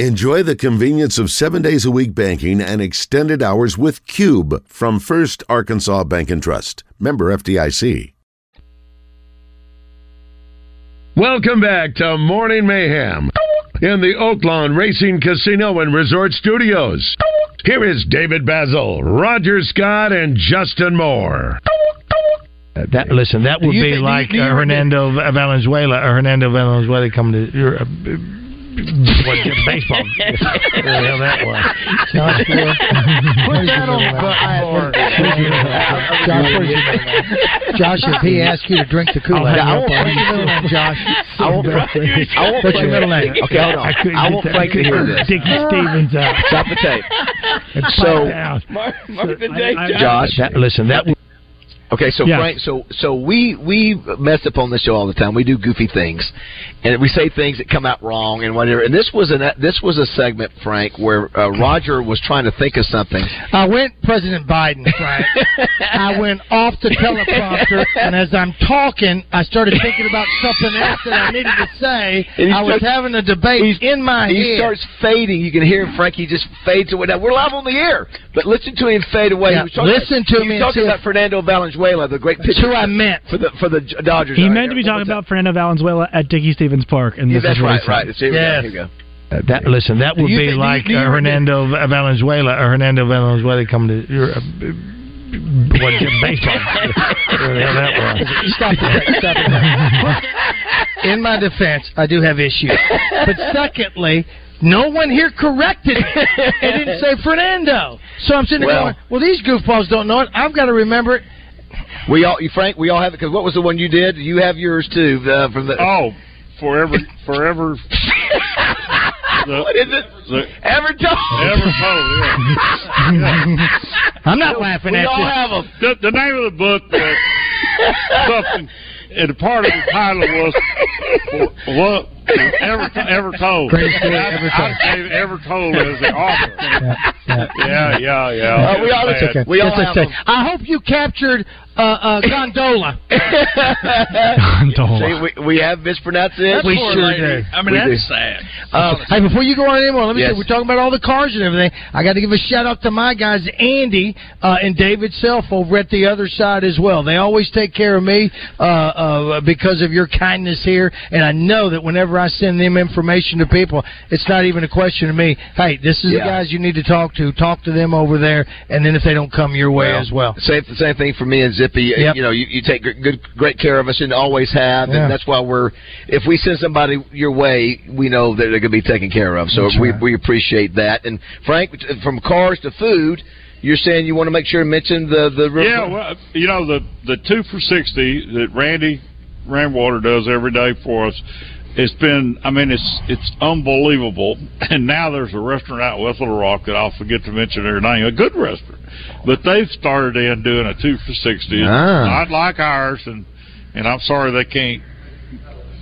Enjoy the convenience of seven days a week banking and extended hours with Cube from First Arkansas Bank and Trust. Member FDIC. Welcome back to Morning Mayhem in the Oaklawn Racing Casino and Resort Studios. Here is David Bazzel, Roger Scott, and Justin Moore. That listen, that would be think- like do you- uh, Hernando Valenzuela. Uh, Hernando Valenzuela coming to your uh, what, baseball. What the that was? Josh, Put that on Josh, where's your middle name? Josh, if he asks you to drink the Kool-Aid, I won't- your middle name, Josh? I won't- I won't What's your middle name? Okay, hold on. I couldn't I get want that. To hear this. Dickie Stevens out. Stop the tape. And So, find out. Josh, That- listen, that would- Okay, so Yes. Frank, so so we we mess up on this show all the time. We do goofy things, and we say things that come out wrong and whatever. And this was an this was a segment, Frank, where uh, Roger was trying to think of something. I went President Biden, Frank. I went off the teleprompter, and as I'm talking, I started thinking about something else that I needed to say. He I was starts- having a debate He's in my He head. starts fading. You can hear him, Frank. He just fades away. Now we're live on the air, but listen to him fade away. Yeah, He was talking listen about, to he me was talking about Fernando Valenzuela, the great pitcher. That's who I meant for the for the Dodgers. He out meant to here. be talking about Fernando Valenzuela at Dickey-Stephens Park, and Yeah, this that's is right, he right. Here we go, here we go. Uh, that, listen, that would be think- like do you- uh, you Hernando Valenzuela. Uh, Hernando Valenzuela coming to your uh, what baseball. What the hell that was? Stop it. Stop it. In my defense, I do have issues. But secondly, no one here corrected it. They didn't say Fernando. So I'm sitting there Well- going, well, these goofballs don't know it. I've got to remember it. We all, Frank, we all have it. Because what was the one you did? You have yours too. Uh, from the oh, forever, forever. what is it? The, Ever told. Ever told. Yeah. I'm not laughing we at all you. have them. The, the name of the book was something, and the part of the title was what ever ever told. Greatest story I, ever I told. gave ever told as the author. Yeah, Yeah, yeah, yeah. Uh, we all, It's it's bad. okay. It's okay. I hope you captured uh, uh, Gondola. See, we, we have mispronounced it. we sure do. I mean, We that's do. sad. Um, hey, before you go on anymore, let me Yes. say we're talking about all the cars and everything. I got to give a shout out to my guys, Andy uh, and David Self over at the other side as well. They always take care of me uh, uh, because of your kindness here, and I know that whenever I send them information to people, it's not even a question to me. Hey, this is Yeah. the guys you need to talk to. Talk to them over there, and then if they don't come your way as well. Same, same thing for me and Zippy. Yep. You know, you, you take good, good, great care of us and always have, Yeah. and that's why we're. If we send somebody your way, we know that they're going to be taken care of. So That's we right. we appreciate that. And Frank, from cars to food, you're saying you want to make sure to mention the the Yeah, well, you know the the two for sixty that Randy Rainwater does every day for us. It's been, I mean, it's it's unbelievable. And now there's a restaurant out in West Little Rock that I'll forget to mention their name, a good restaurant, but they've started in doing a two for sixty, Ah. not like ours. And and I'm sorry they can't,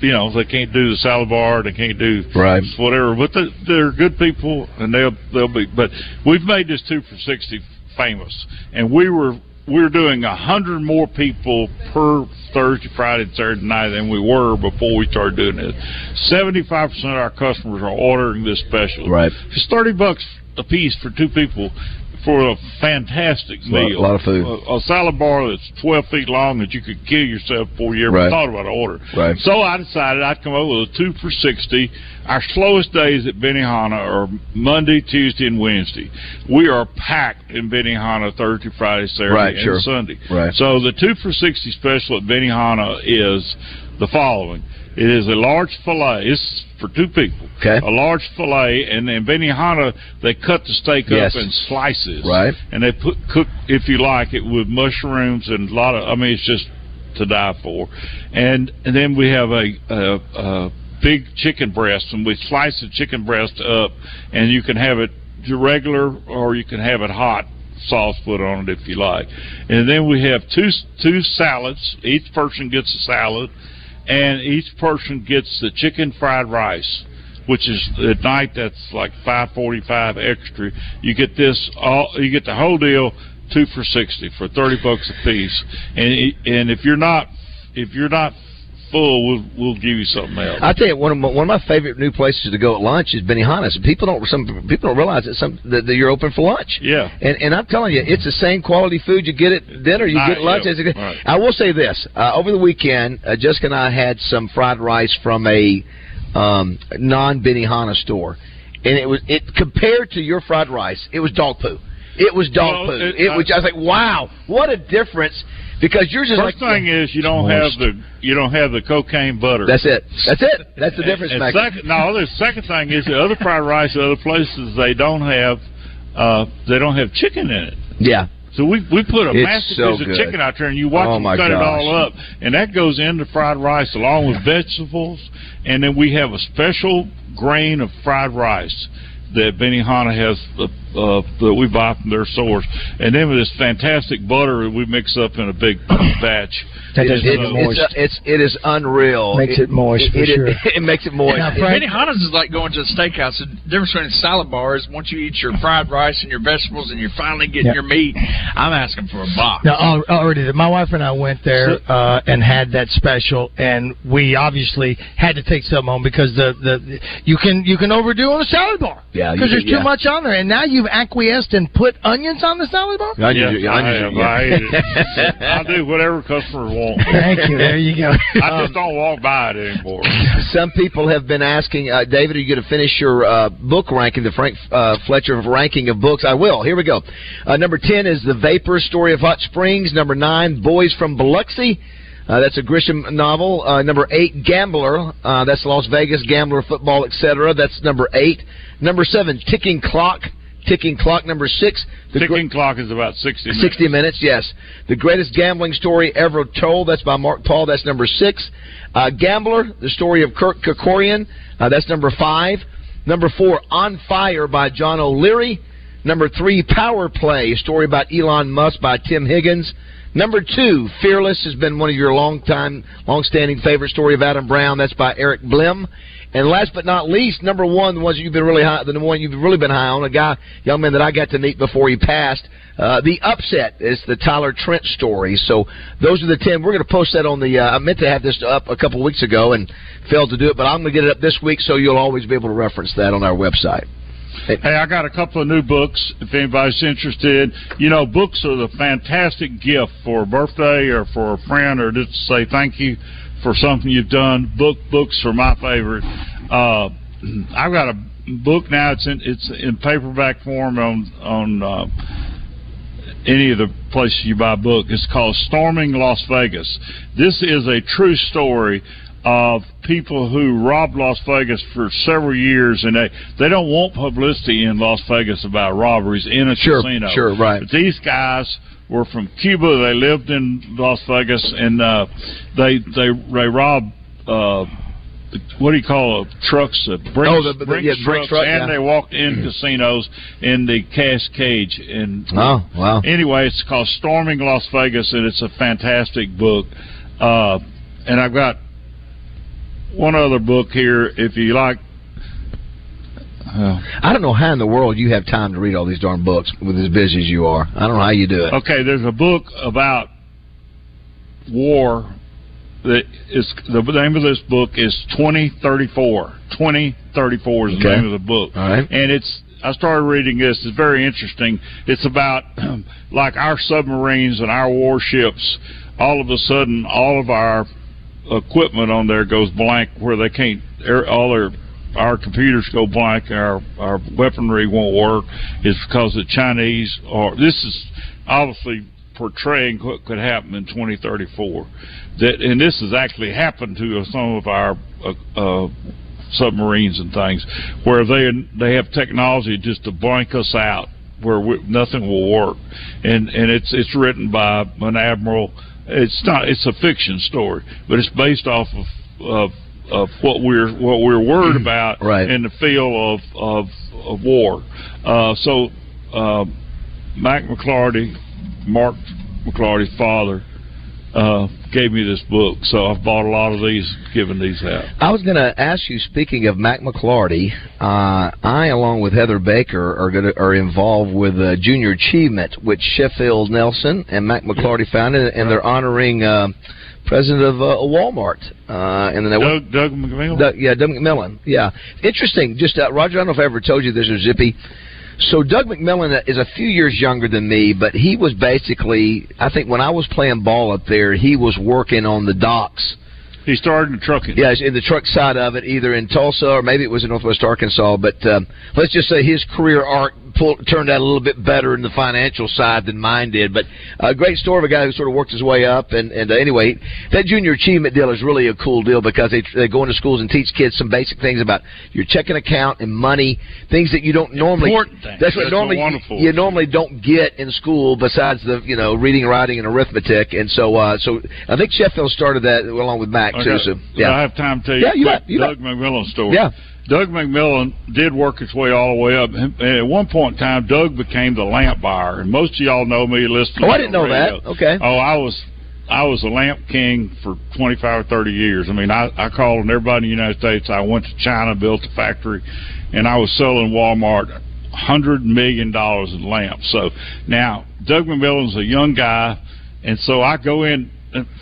you know, they can't do the salad bar, they can't do Right. whatever. But they, they're good people, and they'll they'll be. But we've made this two for sixty famous, and we were we were doing a hundred more people per Thursday, Friday, and Saturday night than we were before we started doing this. Seventy five percent of our customers are ordering this special. Right. It's thirty bucks a piece for two people for a fantastic meal. a lot- of food. A, a salad bar that's twelve feet long that you could kill yourself before you ever Right. thought about ordering. Right. So I decided I'd come up with a two for sixty. Our slowest days at Benihana are Monday, Tuesday, and Wednesday. We are packed in Benihana Thursday, Friday, Saturday, Right, and sure. Sunday. Right. So the two for sixty special at Benihana is the following. It is a large fillet. It's for two people. Okay. A large fillet, and in Benihana they cut the steak Yes. up in slices. Right. And they put cook, if you like, it with mushrooms and a lot of. I mean, it's just to die for. And and then we have a, a, a big chicken breast, and we slice the chicken breast up, and you can have it regular or you can have it hot sauce put on it if you like. And then we have two two salads. Each person gets a salad, and each person gets the chicken fried rice. Which is at night that's like five forty five extra. You get this all you get the whole deal two for sixty for thirty bucks a piece. And and if you're not if you're not full, we'll we'll give you something else. I tell you, one of my, one of my favorite new places to go at lunch is Benihana's. People don't some people don't realize that some that, that you're open for lunch. Yeah. and and I'm telling you, it's the same quality food you get at dinner, you Ah, get lunch. yeah. as you- Right. I will say this: uh, over the weekend, uh, Jessica and I had some fried rice from a um, non Benihana store, and it was it compared to your fried rice, it was dog poo. It was dog Well, poo. it- It, I- was. I was like, wow, what a difference! Because yours is First like thing is you don't have the you don't have the cocaine butter. that's it. That's it. That's the difference. And Mac. second, no, the second thing is the other fried rice, at other places they don't have uh they don't have chicken in it. yeah. So we we put a It's massive so piece good. of chicken out there, and you watch Oh, them cut it all up, and that goes into fried rice along with vegetables, and then we have a special grain of fried rice that Benihana has uh, that we buy from their source, and then with this fantastic butter that we mix up in a big batch. That It- it's, it moist. It's, it's it is unreal. Makes it moist, for it, sure. It, it makes it moist. Now, Frank- Benihana's is like going to a steakhouse. The difference between a salad bar is once you eat your fried rice and your vegetables and you're finally getting Yeah. your meat, I'm asking for a box. No, al- already. My wife and I went there uh, and had that special, and we obviously had to take some home because the, the you can you can overdo on a salad bar. Yeah, because there's yeah. too much on there, and now you've acquiesced and put onions on the salad bar. Onions, Yes, I, onions, have. yeah. I. I do whatever customers want. Thank you. There you go. I just don't walk by it anymore. Some people have been asking, uh, David, are you going to finish your uh, book ranking, the Frank uh, Fletcher ranking of books? I will. Here we go. Uh, number 10 is The Vapor Story of Hot Springs. Number 9, Boys from Biloxi. Uh, that's a Grisham novel. Uh, number 8, Gambler. Uh, that's Las Vegas, Gambler, Football, etc. That's number 8. Number 7, Ticking Clock. Ticking Clock. Number 6, The Gr- Ticking clock is about sixty minutes. 60 minutes, yes. The greatest gambling story ever told. That's by Mark Paul. That's number six. Uh, Gambler, the story of Kirk Kerkorian. Uh, that's number five. Number four, On Fire by John O'Leary. Number three, Power Play, a story about Elon Musk by Tim Higgins. Number two, Fearless has been one of your long time, long standing favorite story of Adam Brown. That's by Eric Blehm. And last but not least, number one, the ones you've been really high, the one you've really been high on, a guy, young man that I got to meet before he passed. Uh, the upset is the Tyler Trent story. So those are the ten. We're going to post that on the. Uh, I meant to have this up a couple weeks ago and failed to do it, but I'm going to get it up this week, so you'll always be able to reference that on our website. Hey, I got a couple of new books. If anybody's interested, you know, books are the fantastic gift for a birthday or for a friend or just to say thank you for something you've done. Book books are my favorite. Uh, I've got a book now. It's in it's in paperback form on on uh, any of the places you buy a book. It's called Storming Las Vegas. This is a true story of people who robbed Las Vegas for several years, and they they don't want publicity in Las Vegas about robberies in a Sure, casino. sure, right. But these guys were from Cuba. They lived in Las Vegas, and uh, they they they robbed. Uh, what do you call it? Trucks, uh, Brinks, Oh, the- the- Brinks yeah, Brinks trucks, truck, and yeah. they walked in casinos in the cash cage. And Oh, wow. anyway, it's called Storming Las Vegas, and it's a fantastic book. Uh, and I've got one other book here. If you like, uh, I don't know how in the world you have time to read all these darn books with as busy as you are. I don't know how you do it. okay, there's a book about war. That is the name of this book is 2034. 2034 is the name of the book. All right. and it's I started reading this. It's very interesting. It's about like our submarines and our warships. All of a sudden, all of our equipment on there goes blank, where they can't. All their our computers go blank. Our our weaponry won't work. Is because the Chinese are. This is obviously portraying what could happen in 2034. That and this has actually happened to some of our uh, uh, submarines and things, where they they have technology just to blank us out, where we, nothing will work, and and it's it's written by an admiral. It's not it's a fiction story, but it's based off of of, of what we're what we're worried about Right. in the field of of, of war. Uh, so uh, Mac McLarty, Mark McLarty's father. Uh, gave me this book, so I've bought a lot of these, given these out. I was going to ask you. Speaking of Mac McLarty, uh, I, along with Heather Baker, are going are involved with uh, Junior Achievement, which Sheffield Nelson and Mac McLarty founded, and they're honoring uh, president of uh, Walmart, uh, and then Doug, Doug McMillon. Doug, yeah, Doug McMillon. Yeah, interesting. Just uh, Roger, I don't know if I ever told you this or Zippy. So Doug McMillon is a few years younger than me, but he was basically, I think, when I was playing ball up there, he was working on the docks. He started in trucking. Yeah, in the truck side of it, either in Tulsa or maybe it was in Northwest Arkansas. But um, let's just say his career arc pull, turned out a little bit better in the financial side than mine did. But a great story of a guy who sort of worked his way up. And, and uh, anyway, that junior achievement deal is really a cool deal because they they go into schools and teach kids some basic things about your checking account and money, things that you don't normally. Important things. That's what That's normally wonderful. you normally don't get in school besides the you know reading, writing, and arithmetic. And so uh, so I think Sheffield started that along with Mac too. Okay. So Do yeah. I have time to tell you Yeah, you bet, you Doug McMillon story. Yeah. Doug McMillon did work his way all the way up. And at one point in time, Doug became the lamp buyer. And most of y'all know me listening. Oh, I didn't know radio. that. Okay. Oh, I was I was a lamp king for 25 or 30 years. I mean, I, I called on everybody in the United States. I went to China, built a factory, and I was selling Walmart hundred million dollars in lamps. So now Doug McMillon's a young guy, and so I go in.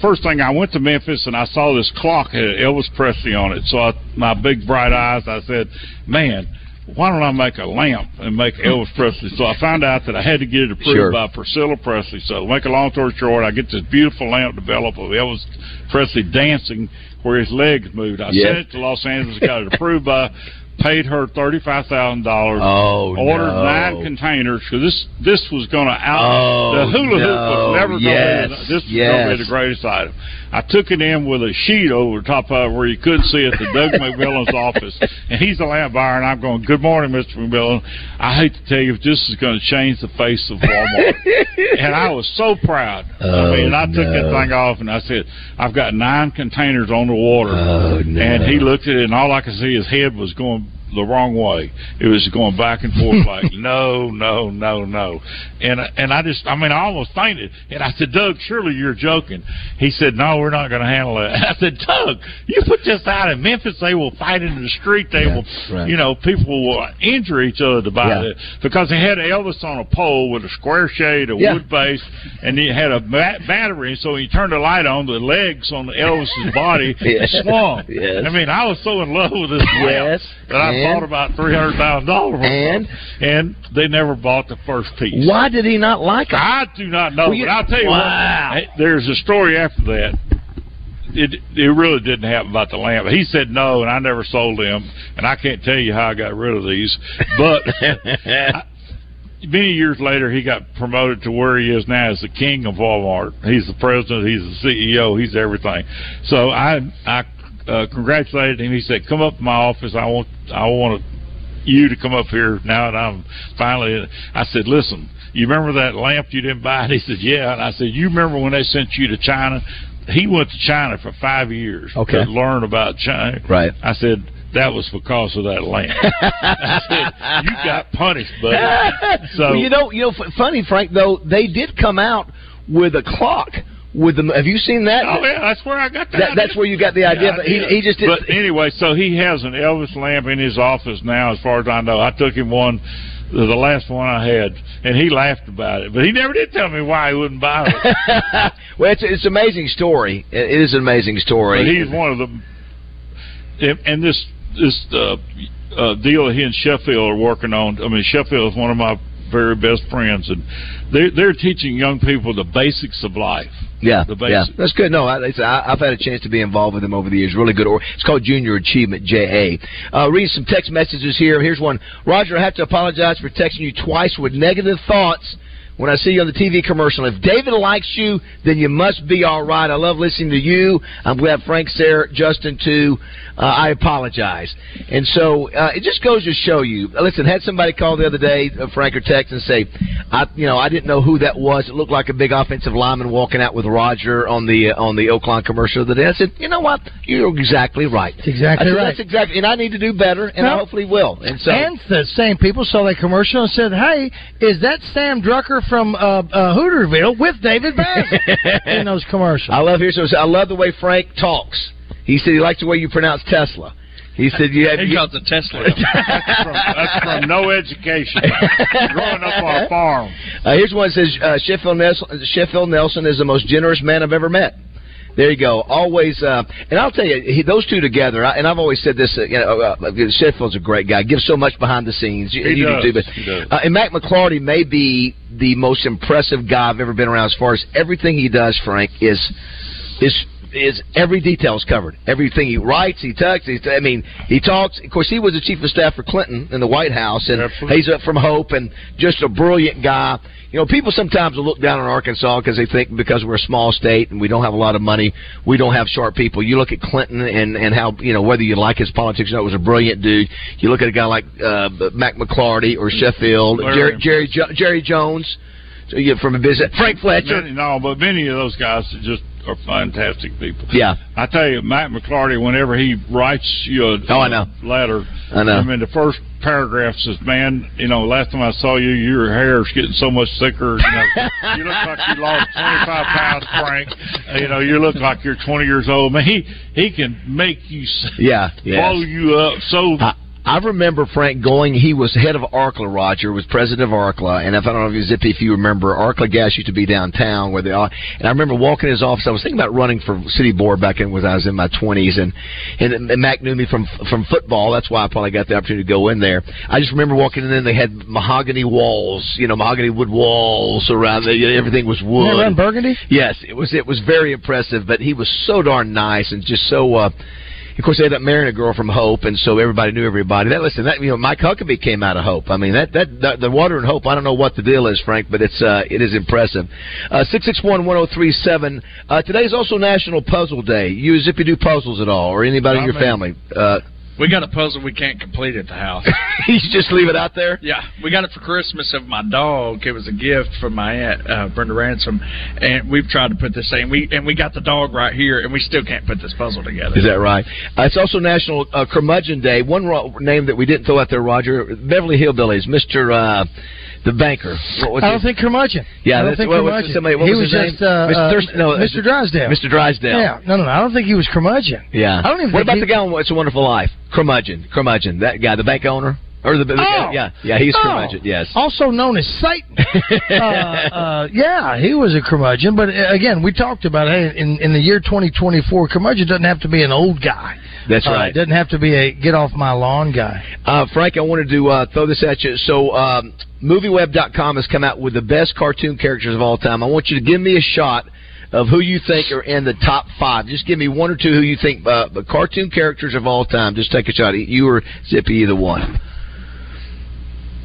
First thing I went to Memphis and I saw this clock had Elvis Presley on it. So I, my big bright eyes, I said, "Man, why don't I make a lamp and make Elvis Presley?" So I found out that I had to get it approved Sure. by Priscilla Presley. So to make a long story short, I get this beautiful lamp developed of Elvis Presley dancing where his legs moved. I sent it to Los Angeles, got it approved by. Paid her thirty five thousand dollars. Oh, ordered no. nine containers because this this was going to out Oh, the hula hoop no. was never going Yes, to be this was going to be the greatest item. I took it in with a sheet over the top of it where you couldn't see it to Doug McMillon's office, and he's the lamp buyer, and I'm going, "Good morning, Mr. McMillon. I hate to tell you, if this is going to change the face of Walmart." and I was so proud. I oh, mean, and I took that Oh, thing off, and I said, "I've got nine containers on the water." Oh, no. And he looked at it, and all I could see his head was going the wrong way. It was going back and forth like no, no, no, no. And and I just, I mean, I almost fainted. And I said, Doug, surely you're joking. He said, No, we're not going to handle it. I said, Doug, you put this out in Memphis, they will fight in the street. They Yeah, will, right. you know, people will injure each other to buy Yeah. it because they had Elvis on a pole with a square shade, a Yeah. wood base, and he had a ba- battery. So when you turned the light on, the legs on Elvis's body Yes. swung. Yes. I mean, I was so in love with this Yes. that I And? bought about three hundred thousand dollars. And? and they never bought the first piece. Why did he not like it? I do not know, Well, but I'll tell you Wow. what. There's a story after that. It it really didn't happen about the lamp. He said no, and I never sold them, and I can't tell you how I got rid of these. But I- many years later, he got promoted to where he is now as the king of Walmart. He's the president. He's the CEO. He's everything. So I I uh, congratulated him. He said, "Come up to my office. I want I want you to come up here now that I'm finally." I said, "Listen." You remember that lamp you didn't buy? And he said, "Yeah." And I said, "You remember when they sent you to China?" He went to China for five years Okay. to learn about China. Right. I said, "That was because of that lamp." I said, "You got punished, buddy." So well, you know, you know, f- funny, Frank. Though they did come out with a clock. With the, have you seen that? Oh yeah, that's where I got that. That- that's where you got the idea, but he- he just didn't- But anyway, so he has an Elvis lamp in his office now, as far as I know. I took him one, the the last one I had, and he laughed about it. But he never did tell me why he wouldn't buy it. well, it's it's an amazing story. It it is an amazing story. but he's one of the, and- and this this uh, uh, deal that he and Sheffield are working on. I mean, Sheffield is one of my very best friends, and they're they're teaching young people the basics of life. Yeah, the yeah, that's good. No, I, I, I've had a chance to be involved with them over the years. Really good. Or it's called Junior Achievement JA. Uh, read some text messages here. Here's one. Roger, I have to apologize for texting you twice with negative thoughts. When I see you on the TV commercial, if David likes you, then you must be all right. I love listening to you. I'm glad Frank, Sarah, Justin too. Uh, I apologize. And so uh, it just goes to show you. Listen, had somebody call the other day, uh, Frank or text, and say, I, you know, I didn't know who that was. It looked like a big offensive lineman walking out with Roger on the uh, on the Oaklawn commercial the other day. I said, you know what? You're exactly right. That's exactly I said, right. That's exactly, and I need to do better, and I hopefully will. And so, and the same people saw that commercial and said, "Hey, is that Sam Drucker from uh, uh, Hooterville with David Bass in those commercials?" I love here. So I love the way Frank talks. He said he likes the way you pronounce Tesla. He said you have. He you- calls it Tesla. That's from, that's from no education. Growing up on a farm. Uh, here's one that says uh, Sheffield Nelson. Sheffield Nelson is the most generous man I've ever met. There you go. Always, uh, and I'll tell you, he, those two together. I, and I've always said this. Uh, you know, uh, Sheffield's a great guy. Gives so much behind the scenes. You, He does. do too. But He does. uh, and Mac McLarty may be the most impressive guy I've ever been around. As far as everything he does, Frank is is is every detail is covered. Everything he writes, he talks. He, I mean, he talks. Of course, he was the chief of staff for Clinton in the White House, and Absolutely. he's up from Hope, and just a brilliant guy. You know, people sometimes will look down on Arkansas because they think because we're a small state and we don't have a lot of money, we don't have sharp people. You look at Clinton and and how you know whether you like his politics or not, was a brilliant dude. You look at a guy like uh, Mac McLarty or Sheffield, Jerry Jerry, jo- Jerry Jones. So you get from a visit, Frank Fletcher. Many, no, but many of those guys are just are fantastic people. Yeah. I tell you, Matt McLarty, whenever he writes you a, Oh, I know. letter, I know. I mean, the first paragraph says, "Man, you know, last time I saw you, your hair's getting so much thicker. You know, you look like you lost twenty five pounds, Frank. You know, you look like you're twenty years old. Man, he he can make you Yeah, yes. blow you up so." I, I remember Frank going. He was head of ARKLA. Roger was president of ARKLA, and if I don't know if you Zippy, if you remember, ARKLA gas used to be downtown where they are. And I remember walking in his office. I was thinking about running for city board back in when I was in my twenties, and, and and Mac knew me from from football. That's why I probably got the opportunity to go in there. I just remember walking in, and they had mahogany walls, you know, mahogany wood walls around. The, everything was wood. Around Burgundy? Yes, it was. It was very impressive, but he was so darn nice and just so. uh of course, they ended up marrying a girl from Hope, and so everybody knew everybody. That listen, that you know, Mike Huckabee came out of Hope. I mean, that that, that the water in Hope. I don't know what the deal is, Frank, but it's uh, it is impressive. Uh, Six six one one zero three seven. Today is also National Puzzle Day. You as if you do puzzles at all, or anybody in your me. family. Uh, We got a puzzle we can't complete at the house. you just leave it out there. Yeah, we got it for Christmas of my dog. It was a gift from my aunt uh, Brenda Ransom, and we've tried to put this thing. We and we got the dog right here, and we still can't put this puzzle together. Is that right? Uh, it's also National uh, Curmudgeon Day. One ro- name that we didn't throw out there, Roger, Beverly Hillbillies, Mister uh, the banker. What I don't his- think curmudgeon. Yeah, I don't think what curmudgeon. somebody- what he was was, just name? uh, Mr. uh, Thirst- no, Mr. Drysdale. Mr. Drysdale. Yeah, no, no, no. I don't think he was curmudgeon. Yeah. I don't even What about he- the guy on It's a Wonderful Life? Curmudgeon. Curmudgeon. That guy, the bank owner? Or the, the Oh. yeah, yeah, he's Oh. curmudgeon. Yes. Also known as Satan. uh, uh, yeah, he was a curmudgeon. But uh, again, we talked about hey, in in the year 2024, curmudgeon doesn't have to be an old guy. That's Uh, right. it doesn't have to be a get off my lawn guy. Uh, Frank, I wanted to uh, throw this at you. So, um, MovieWeb.com has come out with the best cartoon characters of all time. I want you to give me a shot of who you think are in the top five. Just give me one or two who you think uh, cartoon characters of all time. Just take a shot. You or Zippy, either one.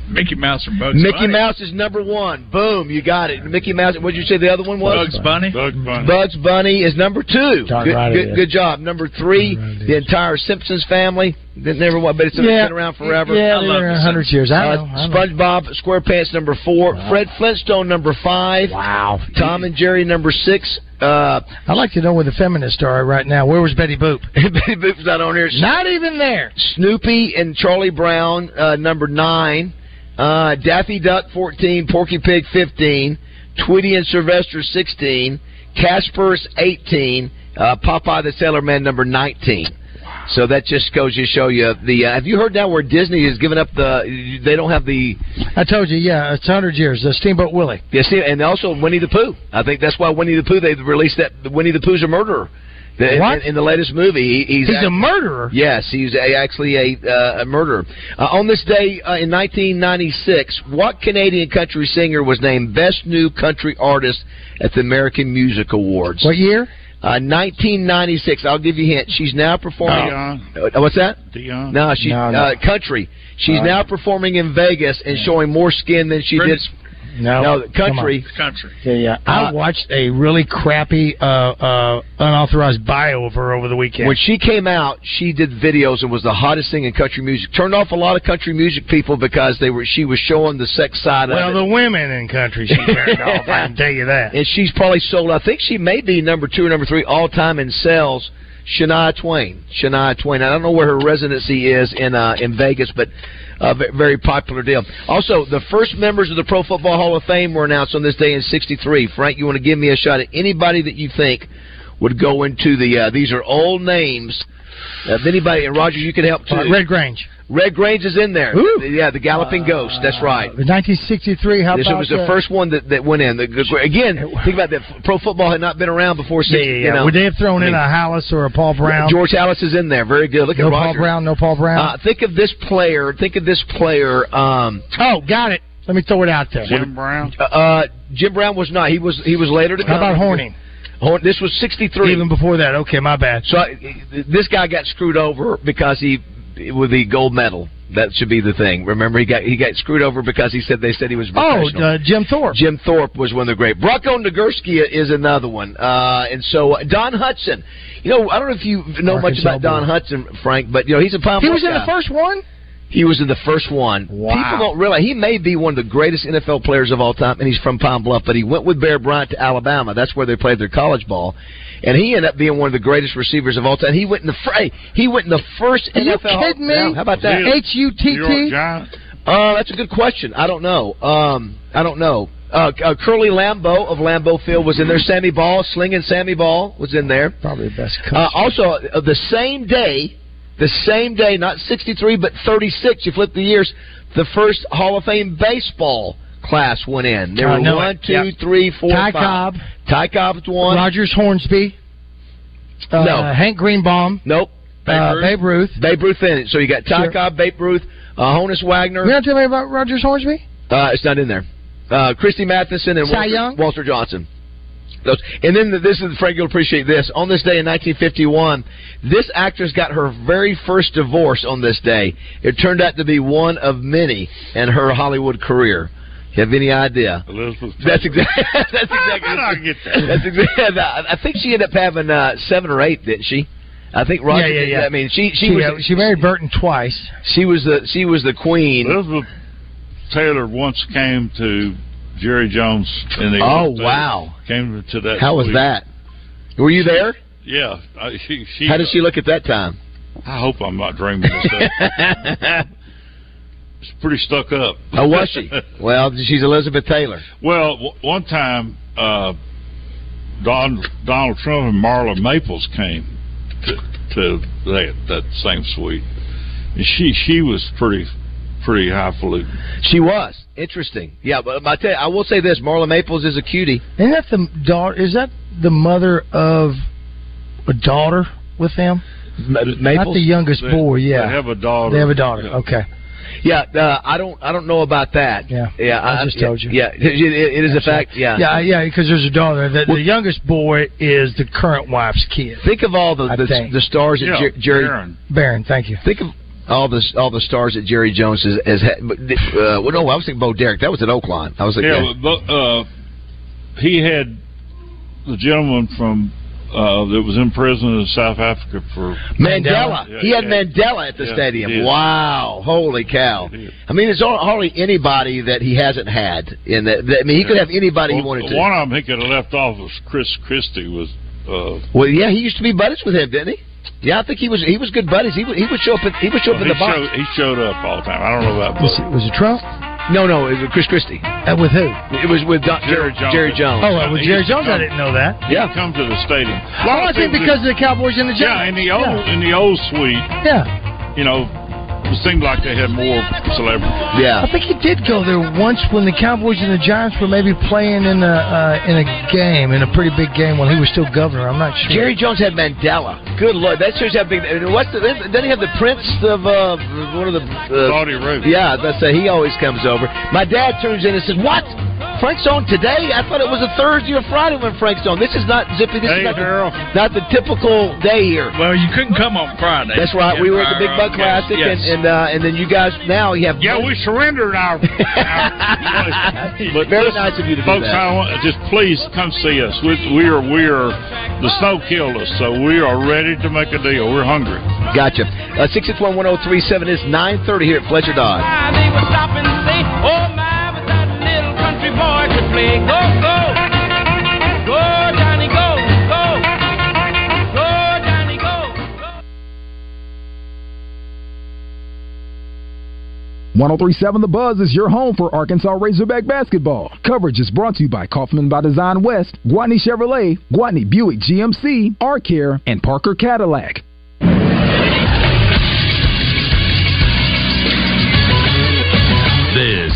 Mickey Mouse or Bugs Mickey Bunny? Mouse is number one. Boom, you got it. Mickey Mouse. What did you say the other one was? Bugs Bunny. Bugs Bunny. Bugs Bunny is number two. Darn Good, right good, good job. Number three, right the entire Simpsons family. That never was, but it's been around forever. Yeah, I love they're the a hundred years. I know. Uh, I know. SpongeBob SquarePants number four, Fred Flintstone number five, Wow. Tom and Jerry number six. Uh, I'd like to know where the feminists are right now. Where was Betty Boop? Betty Boop's not on here. Not even there. Snoopy and Charlie Brown uh, number nine, uh, Daffy Duck fourteen, Porky Pig fifteen, Tweety and Sylvester sixteen, Casper's eighteen, uh, Popeye the Sailor Man number nineteen. So that just goes to show you the. Uh, have you heard now where Disney has given up the? They don't have the. I told you, yeah, it's 100 years. Uh, Steamboat Willie. Yes, and also Winnie the Pooh. I think that's why Winnie the Pooh they released that Winnie the Pooh's a murderer. The- What? In, in the latest movie, he, he's He's act- a murderer. Yes, he's a, actually a, uh, a murderer. Uh, on this day uh, in 1996, what Canadian country singer was named Best New Country Artist at the American Music Awards? What year? Uh, 1996. I'll give you a hint. She's now performing. Dion. Uh, what's that? Dion. No, she's No, no. Uh, country. She's All right. now performing in Vegas and showing more skin than she Brenda did. No, No, come country. Country. on. Yeah, yeah. I Uh, watched a really crappy, uh, uh, unauthorized bio of her over the weekend. When she came out, she did videos and was the hottest thing in country music. Turned off a lot of country music people because they were she was showing the sex side of well, the women in country she turned off. I can tell you that. and she's probably sold. I think she may be number two or number three all time in sales. Shania Twain. Shania Twain. I don't know where her residency is in uh, in Vegas, but ve- very popular deal. Also, the first members of the Pro Football Hall of Fame were announced on this day in '63. Frank, you want to give me a shot at anybody that you think would go into the? Uh, these are old names. Uh, if anybody, and Roger, you can help too. Uh, Red Grange. Red Grange is in there. Ooh. Yeah, the Galloping Ghost. That's right. Uh, 1963. How This about was the uh, first one that, that went in. The, the- again, think about that. Pro football had not been around before. Yeah, Since, yeah, You yeah. know, Would they have thrown I in a Halas or a Paul Brown? George Halas is in there. Very good. Look at no at Paul Brown. No Paul Brown. Uh, think of this player. Think of this player. Um, oh, got it. Let me throw it out there. Jim Brown. uh, uh, Jim Brown was not. He was. He was later to How come. about Hornung? This was sixty three. Even before that. Okay, my bad. So I, this guy got screwed over because he with the gold medal. That should be the thing. Remember, he got he got screwed over because he said they said he was Oh, professional. uh, Jim Thorpe. Jim Thorpe was one of the great. Bronco Nagurski is another one. Uh, and so uh, Don Hutson. You know, I don't know if you know much Arkansas about Don boy. Hutson, Frank, but you know he's a He was in guy. the first one. He was in the first one. Wow. People don't realize he may be one of the greatest NFL players of all time, and he's from Pine Bluff. But he went with Bear Bryant to Alabama. That's where they played their college ball, and he ended up being one of the greatest receivers of all time. He went in the fr- he went in the first Are you kidding me? Yeah, how about that? H U T T. H U T New York T. Giants. Uh, that's a good question. I don't know. Um, I don't know. Uh, uh, Curly Lambeau of Lambeau Field was in there. Sammy Baugh, slinging Sammy Baugh was in there. Probably the best coach. Uh, also, uh, the same day, the same day, not 63, but 36, you flip the years, the first Hall of Fame baseball class went in. There I were know one, two, Yep. three, four, Ty five. Cobb, Ty Cobb's one. Rogers Hornsby, uh, No. Hank Greenbaum, Nope. uh, Babe Ruth. Babe Ruth in it. So you got Ty Sure. Cobb, Babe Ruth, uh, Honus Wagner. You want to tell me about Rogers Hornsby? Uh, it's not in there. Uh, Christy Mathewson and Walter? Walter Johnson. Those. And then the, this is Frank. You'll appreciate this. On this day in 1951, this actress got her very first divorce on this day. It turned out to be one of many in her Hollywood career. You have any idea? Elizabeth. That's exactly. that's exactly. How did I get that? That's exactly. I think she ended up having uh, seven or eight, didn't she? I think Roger. Yeah, yeah, yeah. I mean, she she, She, was uh, she married Burton twice. she was the she was the queen. Elizabeth Taylor once came to Jerry Jones in the Oh, wow. Came to that. How was suite. that? Were you there? Yeah, uh, she, she. How did she look at that time? I hope I'm not dreaming this up. She's pretty stuck up. Oh, was she? Well, she's Elizabeth Taylor. Well, w- one time, uh, Don, Donald Trump and Marla Maples came to, to that that same suite, and she she was pretty pretty highfalutin. She was interesting. Yeah, but I tell you, I will say this: Marla Maples is a cutie. Isn't that the daughter? Is that the mother of a daughter with them? Maples. Not the youngest They- boy. Yeah, they have a daughter. They have a daughter. Yeah. Okay. Yeah, uh, I don't. I don't know about that. Yeah. yeah. I just told you. Yeah, it, it is a fact. Yeah. Yeah, yeah, because there's a daughter. The, Well- the youngest boy is the current wife's kid. Think of all the the, the stars that Yeah, Jer- Jerry. Aaron. Barron, thank you. Think of all the all the stars that Jerry Jones has. has had. But, uh, well, no, I was thinking Bo Derek. That was at Oakland. I was like, Yeah, but uh, he had the gentleman from uh, that was in prison in South Africa for Mandela. Yeah, he had yeah. Mandela at the Yeah, stadium. Wow, holy cow! He. I mean, there's hardly anybody that he hasn't had in that. that- I mean, he could have anybody he Well, wanted to. One of them he could have left off was Chris Christie was. Uh, Well, yeah, he used to be buddies with him, didn't he? Yeah, I think he was. He was good buddies. He would. He would show up. At, he would show up he, in the box. showed, he showed up all the time. I don't know about Was Buck. it, was it Trump? No, no, it was Chris Christie. Uh, with who? It was with Don, Jerry Jones. Jerry Jones. Oh, uh, with Jerry used to Jones. I didn't know that. yeah. Come to the stadium. Well, Oh, I think because just- of the Cowboys and the yeah, in the old in the old suite, Yeah. you know, it seemed like they had more celebrities. Yeah. I think he did go there once when the Cowboys and the Giants were maybe playing in a uh, in a game, in a pretty big game when he was still governor. I'm not sure. Jerry Jones had Mandela. Good lord, that shows how big. and What's the? Doesn't he have the Prince of uh, one of the? Uh, Saudi Arabia. yeah, that's say he always comes over. My dad turns in and says, "What? Frank's on today? I thought it was a Thursday or Friday when Frank's on. This is not Zippy. This Hey, is not Daryl. the, not the typical day here." Well, you couldn't come on Friday. That's right. We were at the Big Buck Classic, yes. and and, uh, and then you guys now you have Yeah, we surrendered our. but Very listen, nice of you to do that. I want, just please come see us. We, we are we are the snow killed us, so we are ready to make a deal. We're hungry. Gotcha. Uh, six six one one zero three seven is nine thirty here at Fletcher Dodge. Boy could play. Go, go, go, Johnny, go, go, go, Johnny, go. go. 1037 The Buzz is your home for Arkansas Razorback basketball. Coverage is brought to you by Kaufman by Design West, Gwatney Chevrolet, Gwatney Buick GMC, R-Care, and Parker Cadillac.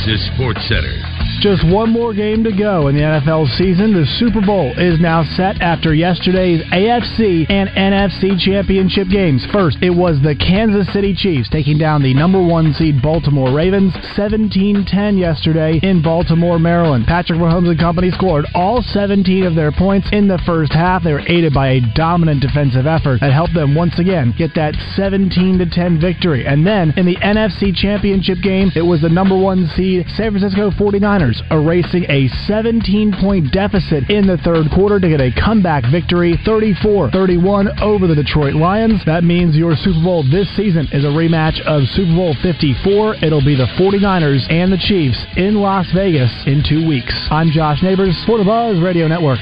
Texas Sports Center. Just one more game to go in the NFL season. The Super Bowl is now set after yesterday's AFC and NFC championship games. First, it was the Kansas City Chiefs taking down the number one seed Baltimore Ravens 17 10 yesterday in Baltimore, Maryland. Patrick Mahomes and company scored all 17 of their points in the first half. They were aided by a dominant defensive effort that helped them once again get that 17 10 victory. And then in the NFC championship game, it was the number one seed San Francisco 49ers erasing a 17 point deficit in the third quarter to get a comeback victory 34 31 over the Detroit Lions. That means your Super Bowl this season is a rematch of Super Bowl 54. It'll be the 49ers and the Chiefs in Las Vegas in two weeks. I'm Josh Neighbors for the Buzz Radio Network.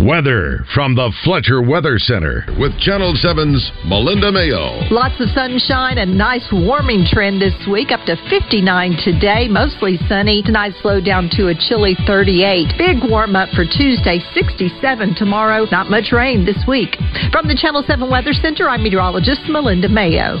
Weather from the Fletcher Weather Center with Channel 7's Melinda Mayo. Lots of sunshine and nice warming trend this week, up to 59 today, mostly sunny. Tonight slow down to a chilly 38. Big warm up for Tuesday, 67 tomorrow. Not much rain this week. From the Channel 7 Weather Center, I'm meteorologist Melinda Mayo.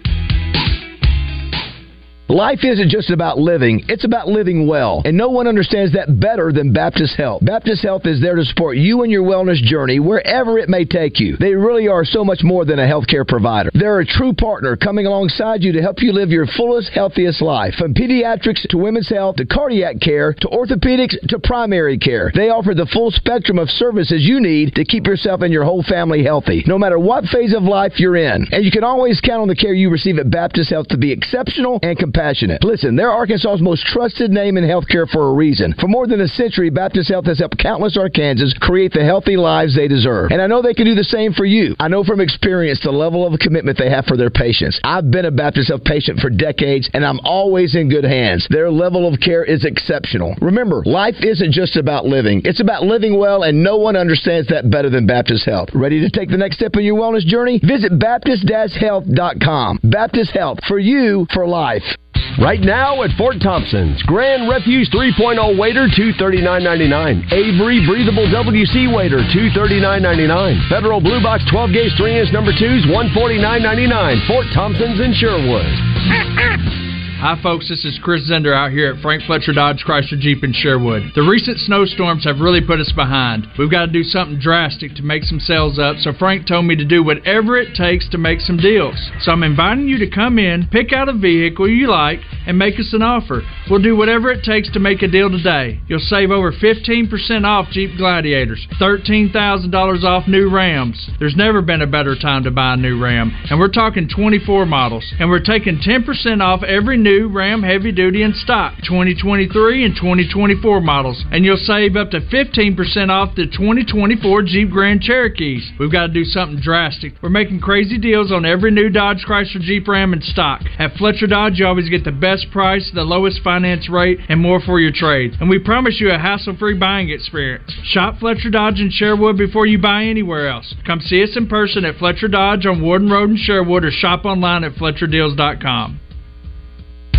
Life isn't just about living, it's about living well. And no one understands that better than Baptist Health. Baptist Health is there to support you in your wellness journey wherever it may take you. They really are so much more than a healthcare provider. They're a true partner coming alongside you to help you live your fullest, healthiest life. From pediatrics to women's health to cardiac care to orthopedics to primary care. They offer the full spectrum of services you need to keep yourself and your whole family healthy, no matter what phase of life you're in. And you can always count on the care you receive at Baptist Health to be exceptional and compassionate. Listen, they're Arkansas's most trusted name in healthcare for a reason. For more than a century, Baptist Health has helped countless Arkansans create the healthy lives they deserve. And I know they can do the same for you. I know from experience the level of commitment they have for their patients. I've been a Baptist Health patient for decades, and I'm always in good hands. Their level of care is exceptional. Remember, life isn't just about living, it's about living well, and no one understands that better than Baptist Health. Ready to take the next step in your wellness journey? Visit Baptist-Health.com. Baptist Health, for you, for life. Right now at Fort Thompson's, Grand Refuse 3.0 waiter, $239.99. Avery Breathable WC waiter, $239.99. Federal Blue Box 12 gauge 3 inch number 2s, $149.99. Fort Thompson's in Sherwood. Hi, folks. This is Chris Zender out here at Frank Fletcher Dodge Chrysler Jeep in Sherwood. The recent snowstorms have really put us behind. We've got to do something drastic to make some sales up, so Frank told me to do whatever it takes to make some deals. So I'm inviting you to come in, pick out a vehicle you like, and make us an offer. We'll do whatever it takes to make a deal today. You'll save over 15% off Jeep Gladiators, $13,000 off new Rams. There's never been a better time to buy a new Ram, and we're talking 24 models. And we're taking 10% off every new Ram heavy duty in stock, 2023 and 2024 models. And you'll save up to 15% off the 2024 Jeep Grand Cherokees. We've got to do something drastic. We're making crazy deals on every new Dodge Chrysler Jeep Ram in stock. At Fletcher Dodge, you always get the best price, the lowest finance rate, and more for your trade. And we promise you a hassle-free buying experience. Shop Fletcher Dodge in Sherwood before you buy anywhere else. Come see us in person at Fletcher Dodge on Warden Road in Sherwood or shop online at FletcherDeals.com.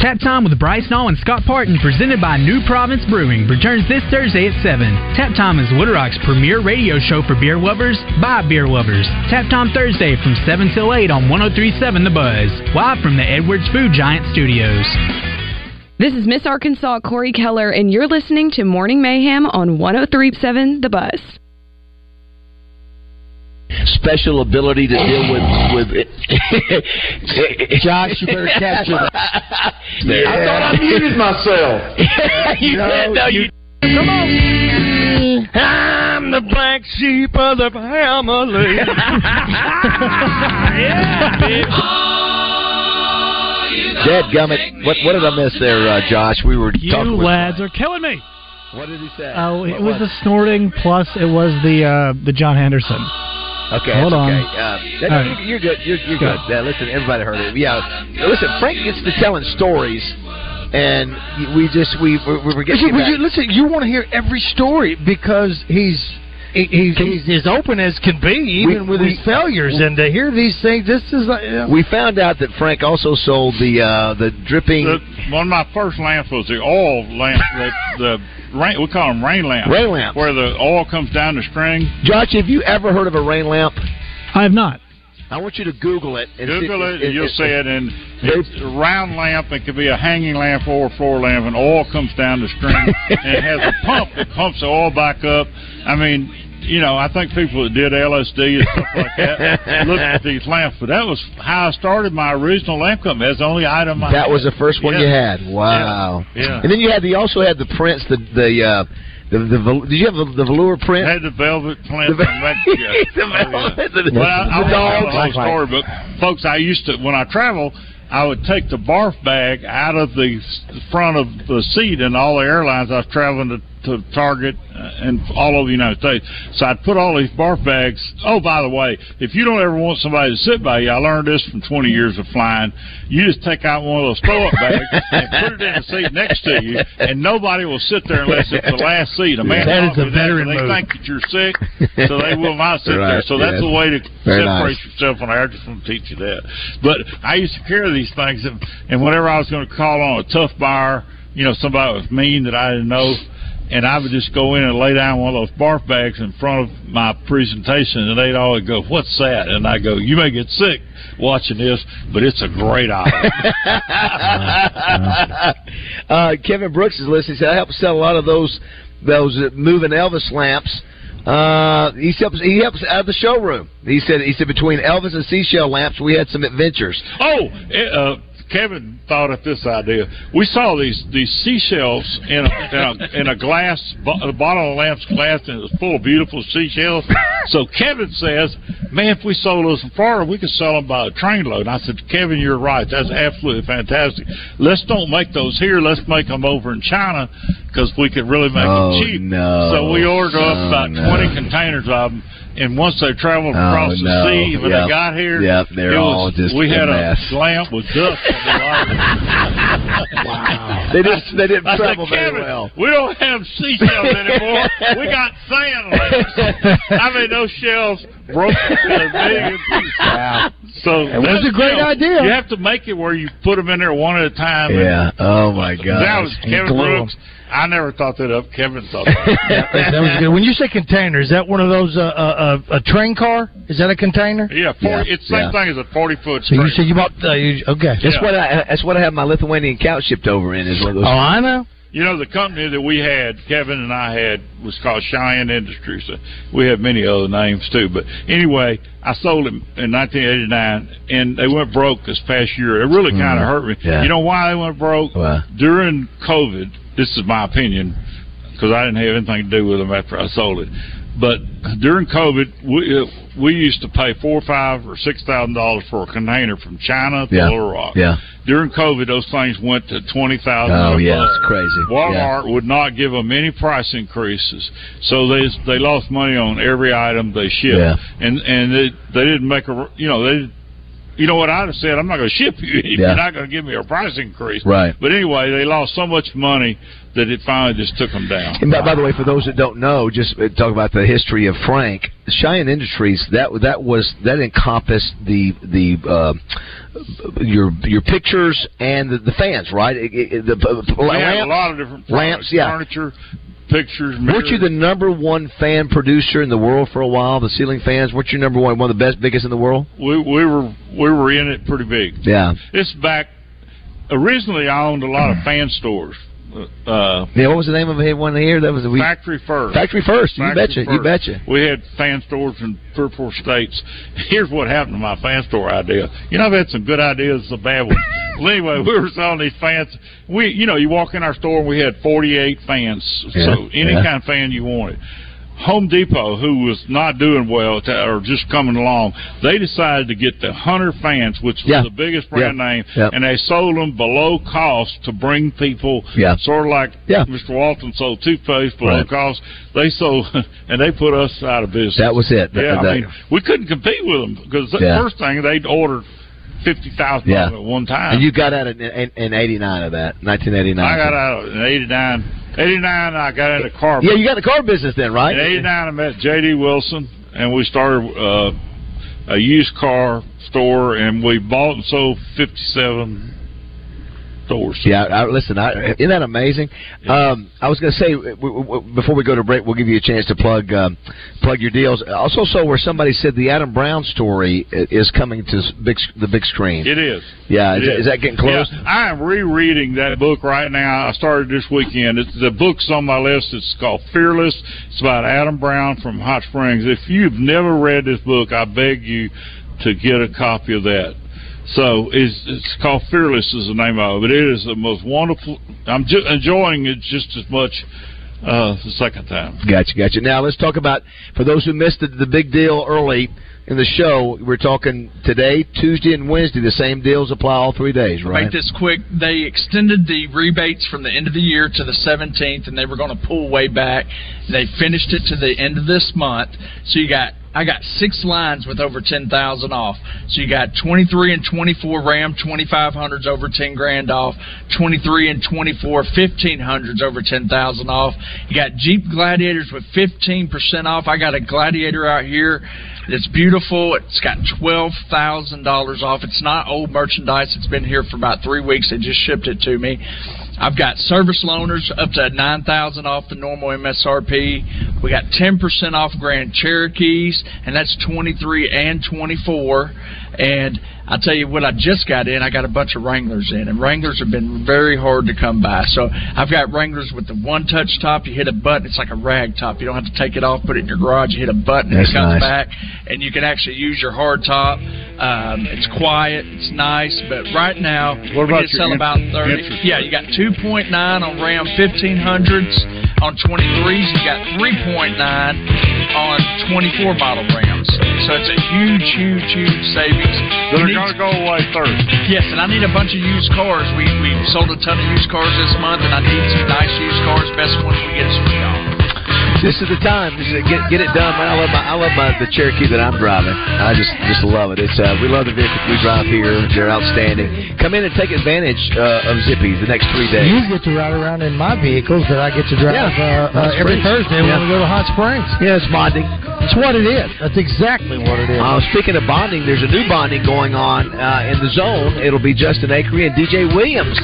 Tap Time with Bryce Nall and Scott Parton, presented by New Province Brewing, returns this Thursday at 7. Tap Time is Little Rock's premier radio show for beer lovers by beer lovers. Tap Time Thursday from 7 till 8 on 1037 The Buzz, live from the Edwards Food Giant Studios. This is Miss Arkansas Cori Keller, and you're listening to Morning Mayhem on 1037 The Buzz. Special ability to deal with with it. Josh, you better capture that. I thought I muted myself. you No, did. No, you. Come on. I'm the black sheep of the family. Yeah. Dead gummit. What what did I miss there, uh, Josh? We were You talking. With, lads are killing me. What did he say? Oh, it What was the snorting plus it was the uh, the John Henderson. Okay, Hold that's on. okay. Uh, that- right. you're, you're good. You're, you're Good. good. Yeah, listen, everybody heard it. Yeah, listen. Frank gets to telling stories, and we just we we, we were getting Listen, back. you, listen, you want to hear every story because he's he, he's, he's as open as can be, even We- with we- his failures. And to hear these things, this is like, you We found out that Frank also sold the uh, the dripping The, one of my first lamps was the oil lamp, the, the rain, we call them rain lamps. Rain lamps. Where the oil comes down the string. Josh, have you ever heard of a rain lamp? I have not. I want you to Google it. And Google see- it, and you'll see it. And it's a round lamp. It could be a hanging lamp or a floor lamp, and oil comes down the string, and it has a pump that pumps the oil back up. I mean, you know, I think people that did LSD and stuff like that looked at these lamps, but that was how I started my original lamp company. That's the only item I That was the first one Yeah. you had. Wow. Yeah. Yeah. And then you had the you also had the prints the the uh, the, the did you have the, velour print? I had the velvet print. The the Oh, yeah. velvet- the- I, I the won't tell dogs. story, but folks, I used to when I travel, I would take the barf bag out of the front of the seat in all the airlines I was traveling to, to Target uh, and all over the United States. So I'd put all these barf bags. Oh, by the way, if you don't ever want somebody to sit by you, I learned this from 20 years of flying. You just take out one of those throw-up bags and put it in the seat next to you, and nobody will sit there unless it's the last seat. A man That is taught a me that, veteran They move. think that you're sick, so they will not sit there. Right, So that's yes. the way to Very separate nice. yourself on air. I just want to teach you that. But I used to carry these things, and, and whenever I was going to call on a tough buyer, you know, somebody was mean that I didn't know, and I would just go in and lay down one of those barf bags in front of my presentation, and they'd always go, "What's that?" And I go, "You may get sick watching this, but it's a great item." uh, Kevin Brooks is listening. He said I helped sell a lot of those those uh, moving Elvis lamps. Uh, he helps. He helps out of the showroom. He said. He said between Elvis and seashell lamps, we had some adventures. Oh, uh, Kevin thought of this idea. We saw these these seashells in a, in a, in a glass, bo- the bottom of lamp's glass, and it was full of beautiful seashells. So Kevin says, "Man, if we sold those in Florida, we could sell them by a trainload." And I said, "Kevin, you're right. That's absolutely fantastic. Let's don't make those here. Let's make them over in China because we could really make Oh, them cheap." no. So we ordered up Oh, about no. twenty containers of them. And once they traveled Oh, across the sea, when Yep. they got here, Yep, they're it all was, just we a had mess. a lamp with dust on the. Wow. They didn't. They didn't I travel said, very Kevin, well. We don't have seashells anymore. we got sand lamps. I mean, those shells broke in a million pieces. Wow. So It was that's, a great you know, idea. You have to make it where you put them in there one at a time. and Yeah. Oh my God. That was Kevin Glue 'em. Brooks. I never thought that up. Kevin thought that. up. that was good. When you say container, is that one of those uh, uh, a train car? Is that a container? Yeah, 40, Yeah, it's the same yeah. thing as a forty foot. So you said you bought uh, you, okay. That's Yeah. what I. That's what I have my Lithuanian couch shipped over in. Is one of those. Oh, I know. You know, the company that we had, Kevin and I had, was called Cheyenne Industries. Uh, We have many other names too, but anyway, I sold them in 1989, and they went broke this past year. It really kind of Mm, hurt me. yeah. You know why they went broke? Why? During COVID, this is my opinion, because I didn't have anything to do with them after I sold it. But during COVID, we uh, we used to pay four, five, or six thousand dollars for a container from China to Yeah. Little Rock. Yeah. During COVID, those things went to twenty thousand. Oh yeah, it's crazy. Walmart would not give them any price increases, so they they lost money on every item they shipped, Yeah. and and they they didn't make a you know they. You know what I'd have said? I'm not going to ship you. Yeah. You're not going to give me a price increase. Right. But anyway, they lost so much money that it finally just took them down. And by, by the way, for those that don't know, just uh, talk about the history of Frank. Cheyenne Industries that that was that encompassed the the uh, your your pictures and the, the fans, right? It, it, the uh, We had lamps, a lot of different lamps, products, yeah. furniture, pictures. Weren't you the number one fan producer in the world for a while? The ceiling fans. Weren't you number one, one of the best, biggest in the world? We we were we were in it pretty big. Yeah. It's back. Originally, I owned a lot of fan stores. Uh, Yeah. What was the name of it? One here that was we, Factory First. Factory First. You Factory betcha. You betcha. We had fan stores in three or four states. Here's what happened to my fan store idea. You know, I've had some good ideas, some bad ones. well, anyway, we were selling these fans. We, you know, you walk in our store and we had 48 fans, Yeah, so any yeah. kind of fan you wanted. Home Depot, who was not doing well that, or just coming along, they decided to get the Hunter fans, which was Yeah. the biggest brand Yeah. name, Yep. and they sold them below cost to bring people, Yeah. sort of like Yeah. Mr. Walton sold toothpaste below Right. cost. They sold, and they put us out of business. That was it. Yeah, That- I mean, we couldn't compete with them because the Yeah. first thing they'd ordered fifty thousand Yeah. at one time. And you got out in, in, in '89 of that, 1989. I got out in '89. '89, I got into car. Yeah, you got the car business then, right? In '89, I met J.D. Wilson, and we started uh, a used car store, and we bought and sold 57 stores. Yeah, I, listen, I, isn't that amazing? Um, I was going to say before we go to break, we'll give you a chance to plug um, plug your deals. I Also, saw where somebody said the Adam Brown story is coming to big the big screen. It is. Yeah, is, It that- is that getting close? Yeah, I am rereading that book right now. I started this weekend. It's, the book's on my list. It's called Fearless. It's about Adam Brown from Hot Springs. If you've never read this book, I beg you to get a copy of that. So it's, it's called Fearless is the name of it. It is the most wonderful. I'm ju- enjoying it just as much uh, the second time. Gotcha, gotcha. Now let's talk about for those who missed the, the big deal early in the show. We're talking today, Tuesday, and Wednesday. The same deals apply all three days, right? Make this quick. They extended the rebates from the end of the year to the 17th, and they were going to pull way back. They finished it to the end of this month. So you got I got six lines with over ten thousand off. So you got 23 and 24 Ram 2500s over 10 grand off. 23 and 24 1500s over 10,000 off. You got Jeep Gladiators with 15% off. I got a Gladiator out here it's beautiful. It's got twelve thousand dollars off. It's not old merchandise. It's been here for about three weeks. They just shipped it to me. I've got service loaners up to nine thousand off the normal MSRP. We got ten percent off Grand Cherokees, and that's twenty three and twenty four. And I tell you what, I just got in. I got a bunch of Wranglers in, and Wranglers have been very hard to come by. So I've got Wranglers with the one touch top. You hit a button, it's like a rag top. You don't have to take it off, put it in your garage. You hit a button, and That's it comes nice. back, and you can actually use your hard top. Um, it's quiet, it's nice, but right now What about can your sell in- about thirty. interest Yeah, you got two point nine on Ram fifteen hundreds. On twenty threes, you got three point nine on twenty four model Rams. So it's a huge, huge, huge savings. They're going to go away Thursday. Yes, and I need a bunch of used cars. We we sold a ton of used cars this month, and I need some nice used cars. Best ones we get is from y'all. This is the time. This is get get it done, man. I love my I love my the Cherokee that I'm driving. I just just love it. It's uh, we love the vehicles we drive here. They're outstanding. Come in and take advantage uh, of Zippy the next three days. You get to ride around in my vehicles that I get to drive Yeah. uh, uh, every Thursday Yeah. when we go to Hot Springs. Yeah, it's bonding. It's what it is. That's exactly what it is. Uh, speaking of bonding, there's a new bonding going on uh, in the zone. It'll be Justin Acree and DJ Williams.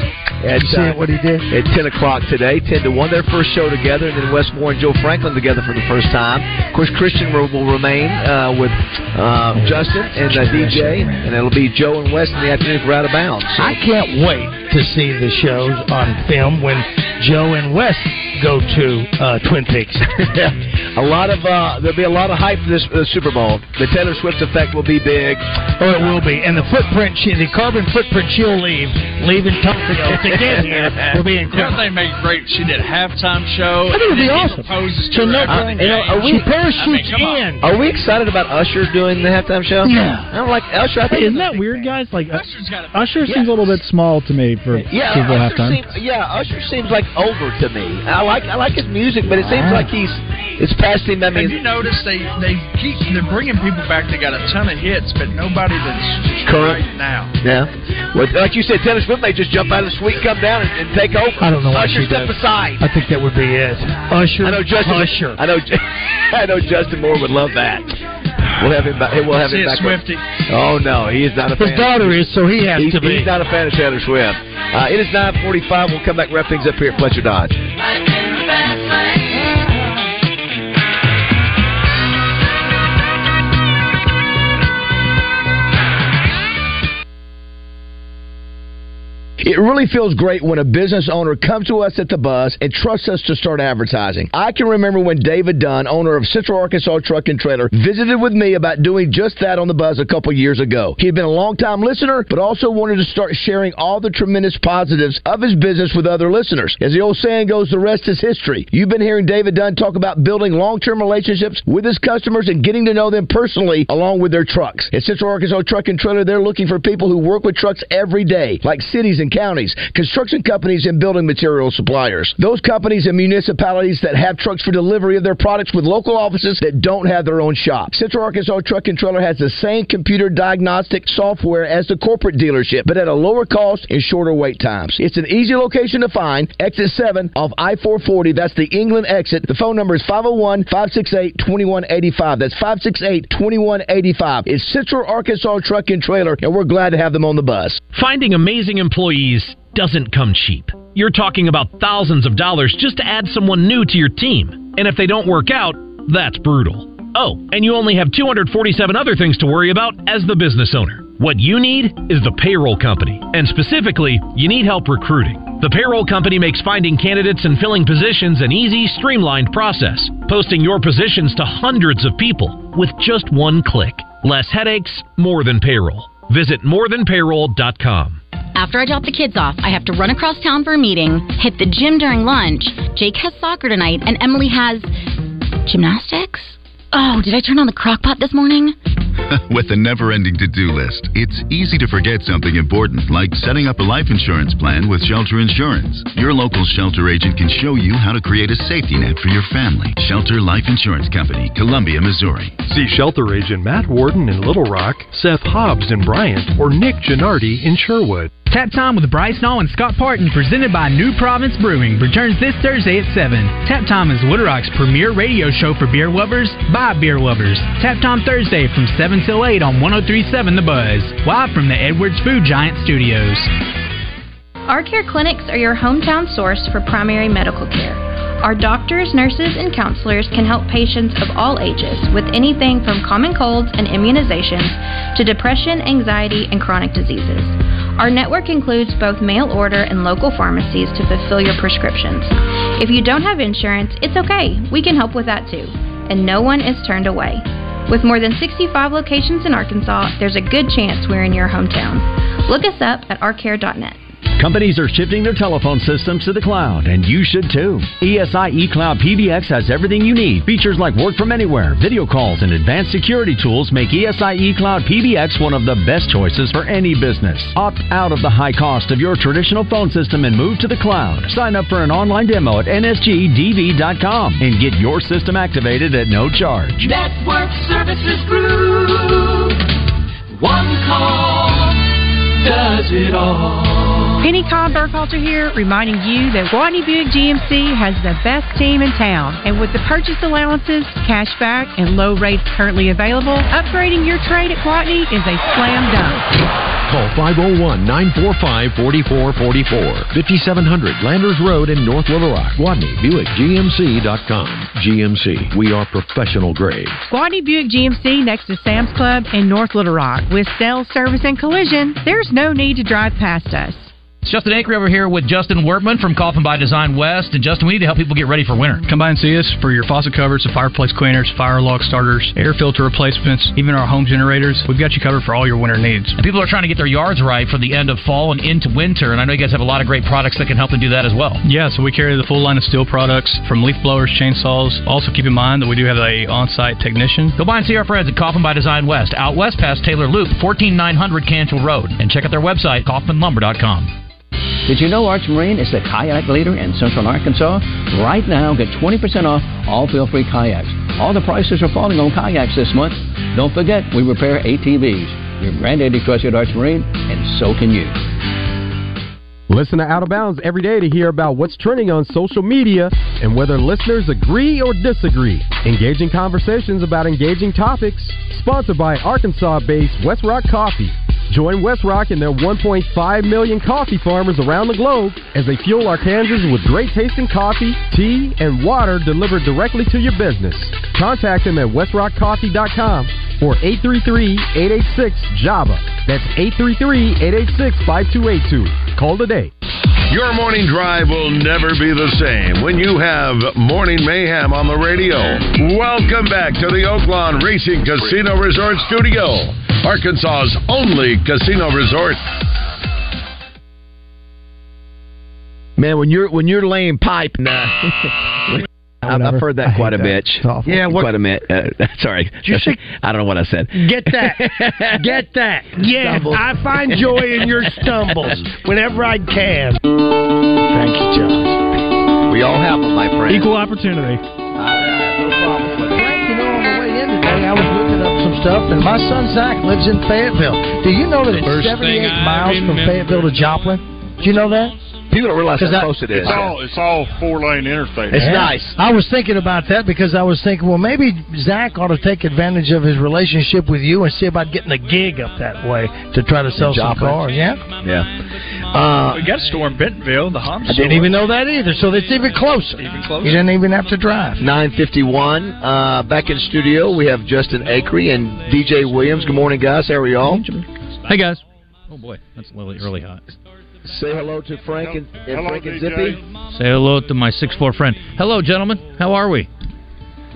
At, You see uh, what he did? At 10 o'clock today, 10 to 1. Their first show together, and then Wes Moore and Joe Franklin together for the first time. Of course, Christian will, remain uh, with uh, Justin and uh, DJ, and it'll be Joe and Wes in the afternoon for Out of Bounds. So- I can't wait to see the shows on film when Joe and Wes go to uh, Twin Peaks. a lot of uh, there'll be a lot of hype for this uh, Super Bowl. The Taylor Swift effect will be big. Oh, it will be. And the footprint, she, the carbon footprint she'll leave, leaving Tokyo to get here, will be incredible. other thing made great. She did a halftime show. I think it'd be and then he awesome. Proposes So no- after Uh, you know, are we- She parachutes I mean, in. Are we excited about Usher doing the halftime show? Yeah. I don't like Usher. I think Isn't that weird, guys? Like uh, Usher's got a Usher Yeah. seems a little bit small to me for Yeah, Super Bowl halftime. seems, yeah, Usher seems like older to me. I like I like his music, but it seems like he's it's past him. I Have you noticed they they keep they're bringing people back? They got a ton of hits, but nobody that's Current. right now. yeah. Well, like you said, Taylor Swift may just jump out of the suite, come down, and, and take over. I don't know what Usher she step does. aside. I think that would be it. Usher. I know Justin. Usher. I know. I know Justin Moore would love that. We'll have him back. We'll have See him back. Swifty. Oh no, he is not a His fan. daughter is, so he has He's, to be. he's not a fan of Taylor Swift. Uh, it is 9:45. We'll come back. Wrap things up here at Fletcher Dodge. It really feels great when a business owner comes to us at the buzz and trusts us to start advertising. I can remember when David Dunn, owner of Central Arkansas Truck and Trailer, visited with me about doing just that on the buzz a couple years ago. He had been a long-time listener, but also wanted to start sharing all the tremendous positives of his business with other listeners. As the old saying goes, the rest is history. You've been hearing David Dunn talk about building long-term relationships with his customers and getting to know them personally along with their trucks. At Central Arkansas Truck and Trailer, they're looking for people who work with trucks every day, like cities and counties, construction companies, and building material suppliers. Those companies and municipalities that have trucks for delivery of their products with local offices that don't have their own shop. Central Arkansas Truck and Trailer has the same computer diagnostic software as the corporate dealership, but at a lower cost and shorter wait times. It's an easy location to find. Exit 7 off I 440. That's the England exit. The phone number is 501 568 2185. That's 568 2185. It's Central Arkansas Truck and Trailer, and we're glad to have them on the bus. Finding amazing employees doesn't come cheap. You're talking about thousands of dollars just to add someone new to your team. And if they don't work out, that's brutal. Oh, and you only have 247 other things to worry about as the business owner. What you need is the payroll company. And specifically, you need help recruiting. The payroll company makes finding candidates and filling positions an easy, streamlined process, posting your positions to hundreds of people with just one click. Less headaches, more than payroll. Visit morethanpayroll.com. After I drop the kids off, I have to run across town for a meeting, hit the gym during lunch. Jake has soccer tonight, and Emily has gymnastics. Oh, did I turn on the crock pot this morning? With a never ending to do list, it's easy to forget something important like setting up a life insurance plan with Shelter Insurance. Your local shelter agent can show you how to create a safety net for your family. Shelter Life Insurance Company, Columbia, Missouri. See shelter agent Matt Warden in Little Rock, Seth Hobbs in Bryant, or Nick Gennardi in Sherwood. Tap Time with Bryce Nall and Scott Parton, presented by New Province Brewing, returns this Thursday at 7. Tap Time is Little Rock's premier radio show for beer lovers by beer lovers. Tap Time Thursday from 7 till 8 on 1037 The Buzz, live from the Edwards Food Giant Studios. Our Care Clinics are your hometown source for primary medical care. Our doctors, nurses, and counselors can help patients of all ages with anything from common colds and immunizations to depression, anxiety, and chronic diseases. Our network includes both mail order and local pharmacies to fulfill your prescriptions. If you don't have insurance, it's okay. We can help with that too. And no one is turned away. With more than 65 locations in Arkansas, there's a good chance we're in your hometown. Look us up at ourcare.net. Companies are shifting their telephone systems to the cloud, and you should too. ESI eCloud PBX has everything you need. Features like work from anywhere, video calls, and advanced security tools make ESI eCloud PBX one of the best choices for any business. Opt out of the high cost of your traditional phone system and move to the cloud. Sign up for an online demo at nsgdv.com and get your system activated at no charge. Network Services Group. One call does it all. Penny Cobb Burkhalter here, reminding you that Gwatney Buick GMC has the best team in town. And with the purchase allowances, cash back, and low rates currently available, upgrading your trade at Gwatney is a slam dunk. Call 501 945 4444. 5700 Landers Road in North Little Rock. Gwatney, BuickGMC.com. GMC, we are professional grade. Gwatney Buick GMC next to Sam's Club in North Little Rock. With sales, service, and collision, there's no need to drive past us. It's Justin Acree over here with Justin Workman from Kaufman by Design West. And Justin, we need to help people get ready for winter. Come by and see us for your faucet covers, the fireplace cleaners, fire log starters, air filter replacements, even our home generators. We've got you covered for all your winter needs. And people are trying to get their yards right for the end of fall and into winter. And I know you guys have a lot of great products that can help them do that as well. Yeah, so we carry the full line of Stihl products from leaf blowers, chainsaws. Also, keep in mind that we do have a on-site technician. Go by and see our friends at Kaufman by Design West, out west past Taylor Loop, 14900 Cantrell Road. And check out their website, kaufmanlumber.com. Did you know Arch Marine is the kayak leader in central Arkansas? Right now, get 20% off all feel-free kayaks. All the prices are falling on kayaks this month. Don't forget, we repair ATVs. Your granddaddy trusted Arch Marine, and so can you. Listen to Out of Bounds every day to hear about what's trending on social media and whether listeners agree or disagree. Engaging conversations about engaging topics. Sponsored by Arkansas-based West Rock Coffee. Join West Rock and their 1.5 million coffee farmers around the globe as they fuel Arkansans with great tasting coffee, tea, and water delivered directly to your business. Contact them at westrockcoffee.com or 833-886-JAVA. That's 833-886-5282. Call today. Your morning drive will never be the same when you have Morning Mayhem on the radio. Welcome back to the Oaklawn Racing Casino Resort Studio, Arkansas's only casino resort. Man, when you're when you're laying pipe, nah. I've, I've heard that quite a bit. Yeah, what- quite a bit. Uh, sorry, you say- I don't know what I said. Get that. Get that. Yes, Stumble. I find joy in your stumbles whenever I can. Thank you, John. We all have them, my friend. Equal opportunity. Stuff, and my son Zach lives in Fayetteville. Do you know that it's First 78 miles from. Fayetteville to Joplin? Do you know that? People don't realize how I- close it is. It's all it's all four lane interstate. It's yeah. Nice. I was thinking about that because I was thinking, well, maybe Zach ought to take advantage of his relationship with you and see about getting a gig up that way to try to sell some Joplin. cars. Yeah. Yeah. Uh, we got a store in Bentonville, the Honda I didn't even know that either, so it's even closer. Even closer. You didn't even have to drive. 951. Uh, back in studio, we have Justin Acree and DJ Williams. Good morning, guys. How are y'all? Hey guys. Oh boy, that's really really hot. Say hello to Frank and, and Hello, Frank and DJ. Zippy. Say hello to my six four friend. Hello, gentlemen. How are we?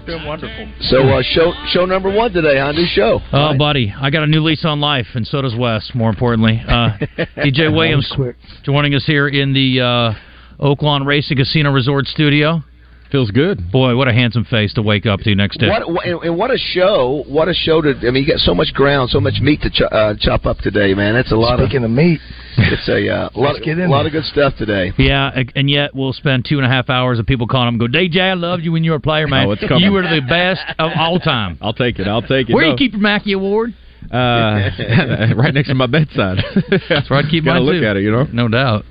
Doing wonderful. So uh, show show number one today, huh? New show. Oh, buddy, I got a new lease on life, and so does Wes. More importantly, uh, DJ Williams joining us here in the uh, Oaklawn Racing Casino Resort Studio. Feels good. Boy, what a handsome face to wake up to next day. What, what and, and what a show! What a show to! I mean, you got so much ground, so much meat to ch- uh, chop up today, man. That's a lot Speaking of. of meat, It's a uh, lot, Let's get in a lot of good stuff today. Yeah, and yet we'll spend two and a half hours of people calling him, go, DJ, I loved you when you were a player, man. Oh, it's coming. you were the best of all time. I'll take it. I'll take it. Where do No. you keep your Mackey Award? Uh, right next to my bedside. That's where I'd keep Gotta mine look too. at it, you know. No doubt.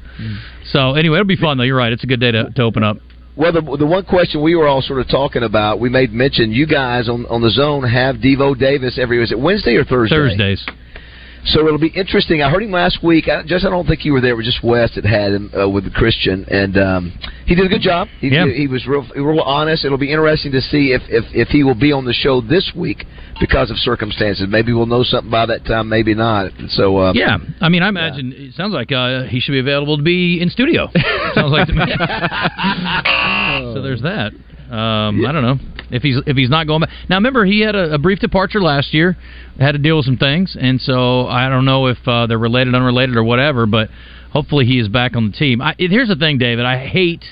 So anyway, it'll be fun though. You're right. It's a good day to, to open up. Well, the, the one question we were all sort of talking about, we made mention. You guys on on the zone have Devo Davis every. Was it Wednesday or Thursday? Thursdays. So it'll be interesting. I heard him last week. I, just I don't think you were there. It was just Wes that had him uh, with the Christian, and um, he did a good job. He, Yeah. he was real, real honest. It'll be interesting to see if, if if he will be on the show this week because of circumstances. Maybe we'll know something by that time. Maybe not. So uh, Yeah, I mean, I imagine it sounds like uh, he should be available to be in studio. sounds like to me. so there's that. Um, I don't know if he's if he's not going back. Now remember, he had a, a brief departure last year, had to deal with some things, and so I don't know if uh, they're related, unrelated, or whatever. But hopefully, he is back on the team. I, here's the thing, David. I hate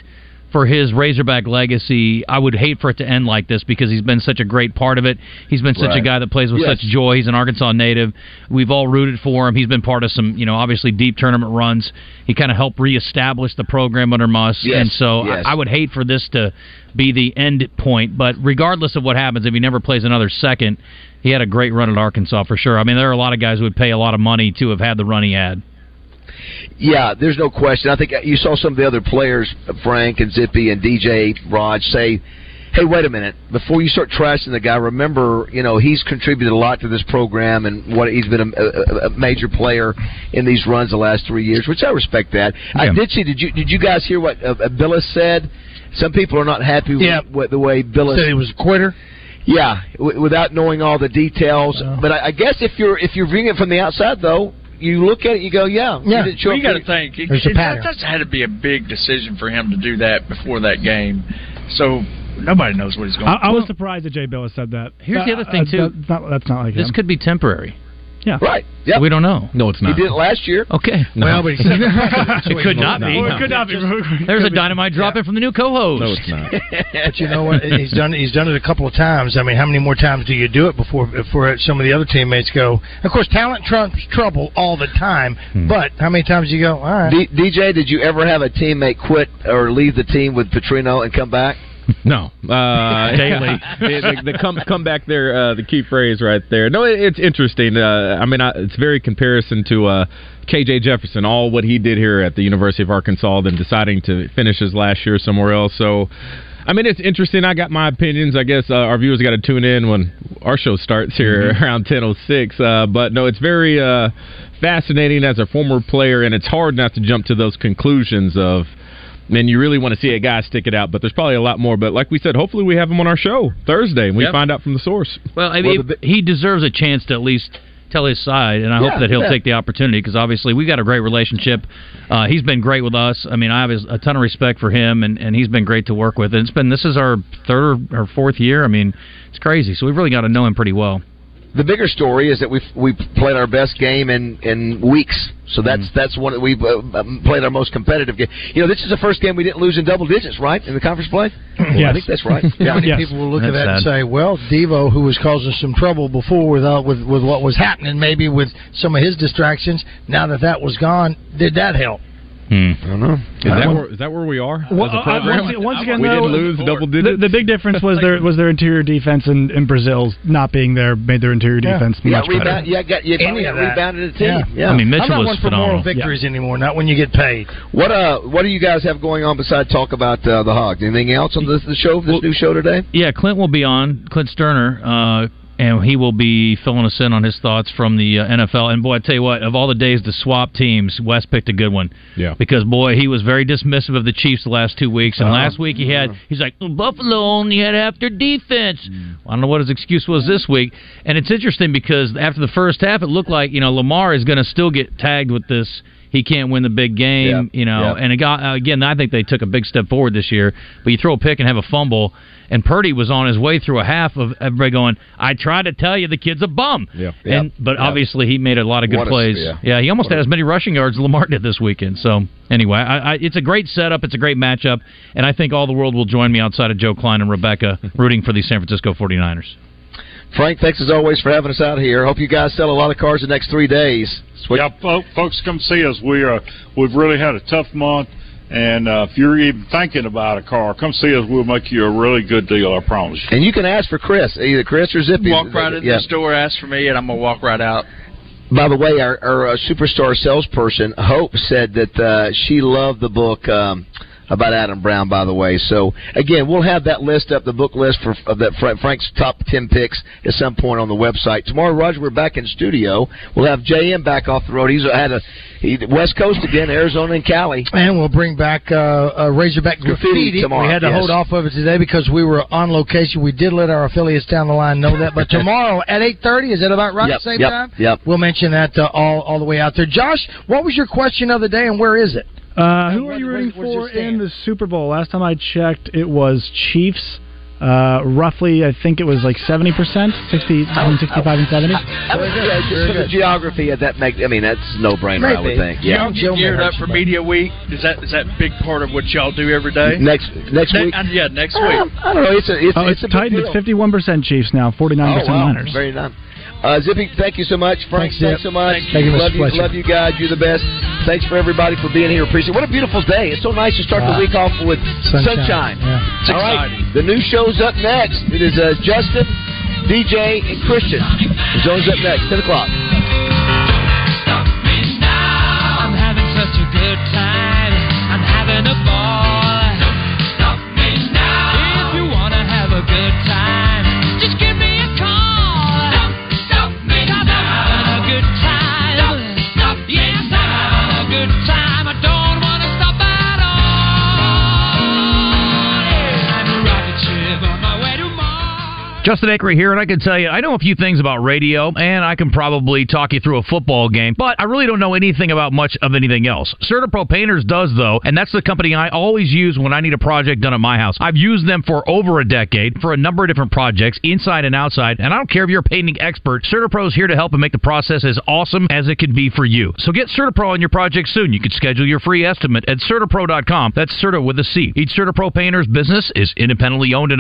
for his Razorback legacy. I would hate for it to end like this because he's been such a great part of it. He's been such a guy that plays with Yes. such joy. He's an Arkansas native. We've all rooted for him. He's been part of some, you know, obviously deep tournament runs. He kind of helped reestablish the program under Muss, Yes, and so yes. I, I would hate for this to be the end point. But regardless of what happens, if he never plays another second, he had a great run at Arkansas for sure. I mean, there are a lot of guys who would pay a lot of money to have had the run he had. Yeah, there's no question. I think you saw some of the other players, Frank and Zippy and DJ Raj, say, "Hey, wait a minute! Before you start trashing the guy, remember, you know, he's contributed a lot to this program and what he's been a, a, a major player in these runs the last three years." Which I respect that. I did see. Did you did you guys hear what uh, uh, Bilas said? Some people are not happy with, Yeah. with the way Bilas Said he was a quitter. yeah, w- without knowing all the details. But I, I guess if you're if you're viewing it from the outside, though, you look at it, you go, yeah, Yeah. Didn't show Well, you got to think it, There's a pattern. that, that's had to be a big decision for him to do that before that game. So nobody knows what he's going. I, to I was surprised that Jay Bilas said that. Here's the Uh, other thing, uh, too. That's not, that's not like This him. could be temporary. Yeah. right. Yeah, We don't know. No, it's not. he did it last year. Okay. Well, but he It could not be. Well, it could not be. There's a dynamite drop in from the new co-host. No, it's not. But you know what? He's done. He's done it a couple of times. I mean, how many more times do you do it before before some of the other teammates go? Of course, talent trumps trouble all the time. Hmm. But how many times do you go? All right. D- DJ, did you ever have a teammate quit or leave the team with Petrino and come back? No, uh, Daily. the, the, the come come back there, uh, the key phrase right there. No, it, it's interesting. Uh, I mean, I, it's very comparison to uh, KJ Jefferson, all what he did here at the University of Arkansas, then deciding to finish his last year somewhere else. So. I mean, it's interesting. I got my opinions. I guess uh, our viewers got to tune in when our show starts here around ten oh six. Uh, but no, it's very uh, fascinating as a former player, and it's hard not to jump to those conclusions of and you really want to see a guy stick it out. But there's probably a lot more. But like we said, hopefully we have him on our show Thursday and we Yep. find out from the source. Well, I mean, he deserves a chance to at least tell his side, and I Yeah, hope that he'll yeah. take the opportunity because obviously we've got a great relationship. Uh, he's been great with us. I mean, I have a ton of respect for him, and, and he's been great to work with. And it's been this is our third or fourth year. I mean, it's crazy. So we've really got to know him pretty well. The bigger story is that we've we played our best game in in weeks. So that's Mm. that's one we've uh, um, played our most competitive game. You know, this is the first game we didn't lose in double digits, right? In the conference play. Well, I think that's right. How many people will look at that and say, "Well, Devo, who was causing some trouble before with uh, with with what was happening, maybe with some of his distractions, now that that was gone, did that help?" I don't know. Is that Uh, where, is that where we are Well, as a uh, once, once again, we though, didn't lose double the, digits. the big difference was their was their interior defense, and, and Brazile's not being there made their interior defense Yeah, much better. rebound, yeah, got you Any got that. rebounded a team. Yeah. Yeah. I mean, Mitchell I'm not was one for phenomenal. moral victories anymore. Not when you get paid. What uh, what do you guys have going on besides talk about uh, the Hogs? Anything else on this the show? This new show today? Yeah, Clint will be on. Clint Stoerner, uh, and he will be filling us in on his thoughts from the uh, NFL. And boy, I tell you what, of all the days to swap teams, Wes picked a good one. Yeah. Because boy, he was very dismissive of the Chiefs the last two weeks, and Uh-huh. last week he had he's like "Oh, Buffalo only had half their defense. Mm. I don't know what his excuse was this week, and it's interesting because after the first half, it looked like you know Lamar is going to still get tagged with this. He can't win the big game, you know. Yep. And it got, again, I think they took a big step forward this year. But you throw a pick and have a fumble, and Purdy was on his way through a half of everybody going, "I tried to tell you the kid's a bum." Yeah. And but obviously he made a lot of good What a- plays. yeah. he almost had as many rushing yards as Lamar did this weekend. So anyway, I, I, it's a great setup. It's a great matchup, and I think all the world will join me outside of Joe Klein and Rebecca rooting for the San Francisco 49ers. Frank, thanks as always for having us out here. Hope you guys sell a lot of cars the next three days. Switch- Yeah, fo- folks, come see us. We are we've really had a tough month, and uh, if you're even thinking about a car, come see us. We'll make you a really good deal. I promise. You. And you can ask for Chris, either Chris or Zippy. Walk right into Yeah. the store, ask for me, and I'm gonna walk right out. By the way, our, our uh, superstar salesperson Hope said that uh, she loved the book um, about Adam Brown. By the way, so again, we'll have that list up, the book list for of that Fra- Frank's top ten picks at some point on the website tomorrow. Roger, we're back in studio. We'll have JM back off the road. He's had a he, West Coast again, Arizona and Cali. And we'll bring back uh, uh, Razorback Graffiti graffiti. tomorrow, We had to yes. hold off of it today because we were on location. We did let our affiliates down the line know that. But tomorrow at eight thirty, is that about right? Yep, Same yep, time. Yep. We'll mention that uh, all all the way out there. Josh, what was your question of the day, and where is it? Uh, who are you rooting where's your for in the Super Bowl? Last time I checked, it was Chiefs. Uh, roughly, I think it was like seventy percent, 60, between sixty-five and seventy. I mean, yeah, just for the geography of that make. I mean, that's no brainer. I would think. Yeah. Y'all get geared up for media week. Is that is that big part of what y'all do every day? Next next Ne- week. uh, yeah, next Uh, week. I don't know. It's a it's, oh, it's, a big tight. It's fifty-one percent Chiefs now, forty-nine Oh, percent wow. Niners. Very nice. Uh, Zippy, thank you so much. Frank, Thanks, thanks so much. Thank you. love you, Fletcher. love you guys. You're the best. Thanks for everybody for being here. Appreciate. it. What a beautiful day. It's so nice to start the week off with Sunshine. sunshine. Yeah. All right, the new show's up next. It is uh, Justin, DJ, and Christian. The zone's up next. Ten o'clock. I'm having Justin Acree here, and I can tell you, I know a few things about radio, and I can probably talk you through a football game, but I really don't know anything about much of anything else. Certapro Painters does, though, and that's the company I always use when I need a project done at my house. I've used them for over a decade for a number of different projects, inside and outside, and I don't care if you're a painting expert, Certapro's here to help and make the process as awesome as it can be for you. So get Certapro on your project soon. You can schedule your free estimate at Certapro.com. That's Certa with a C. Each Certapro Painters business is independently owned and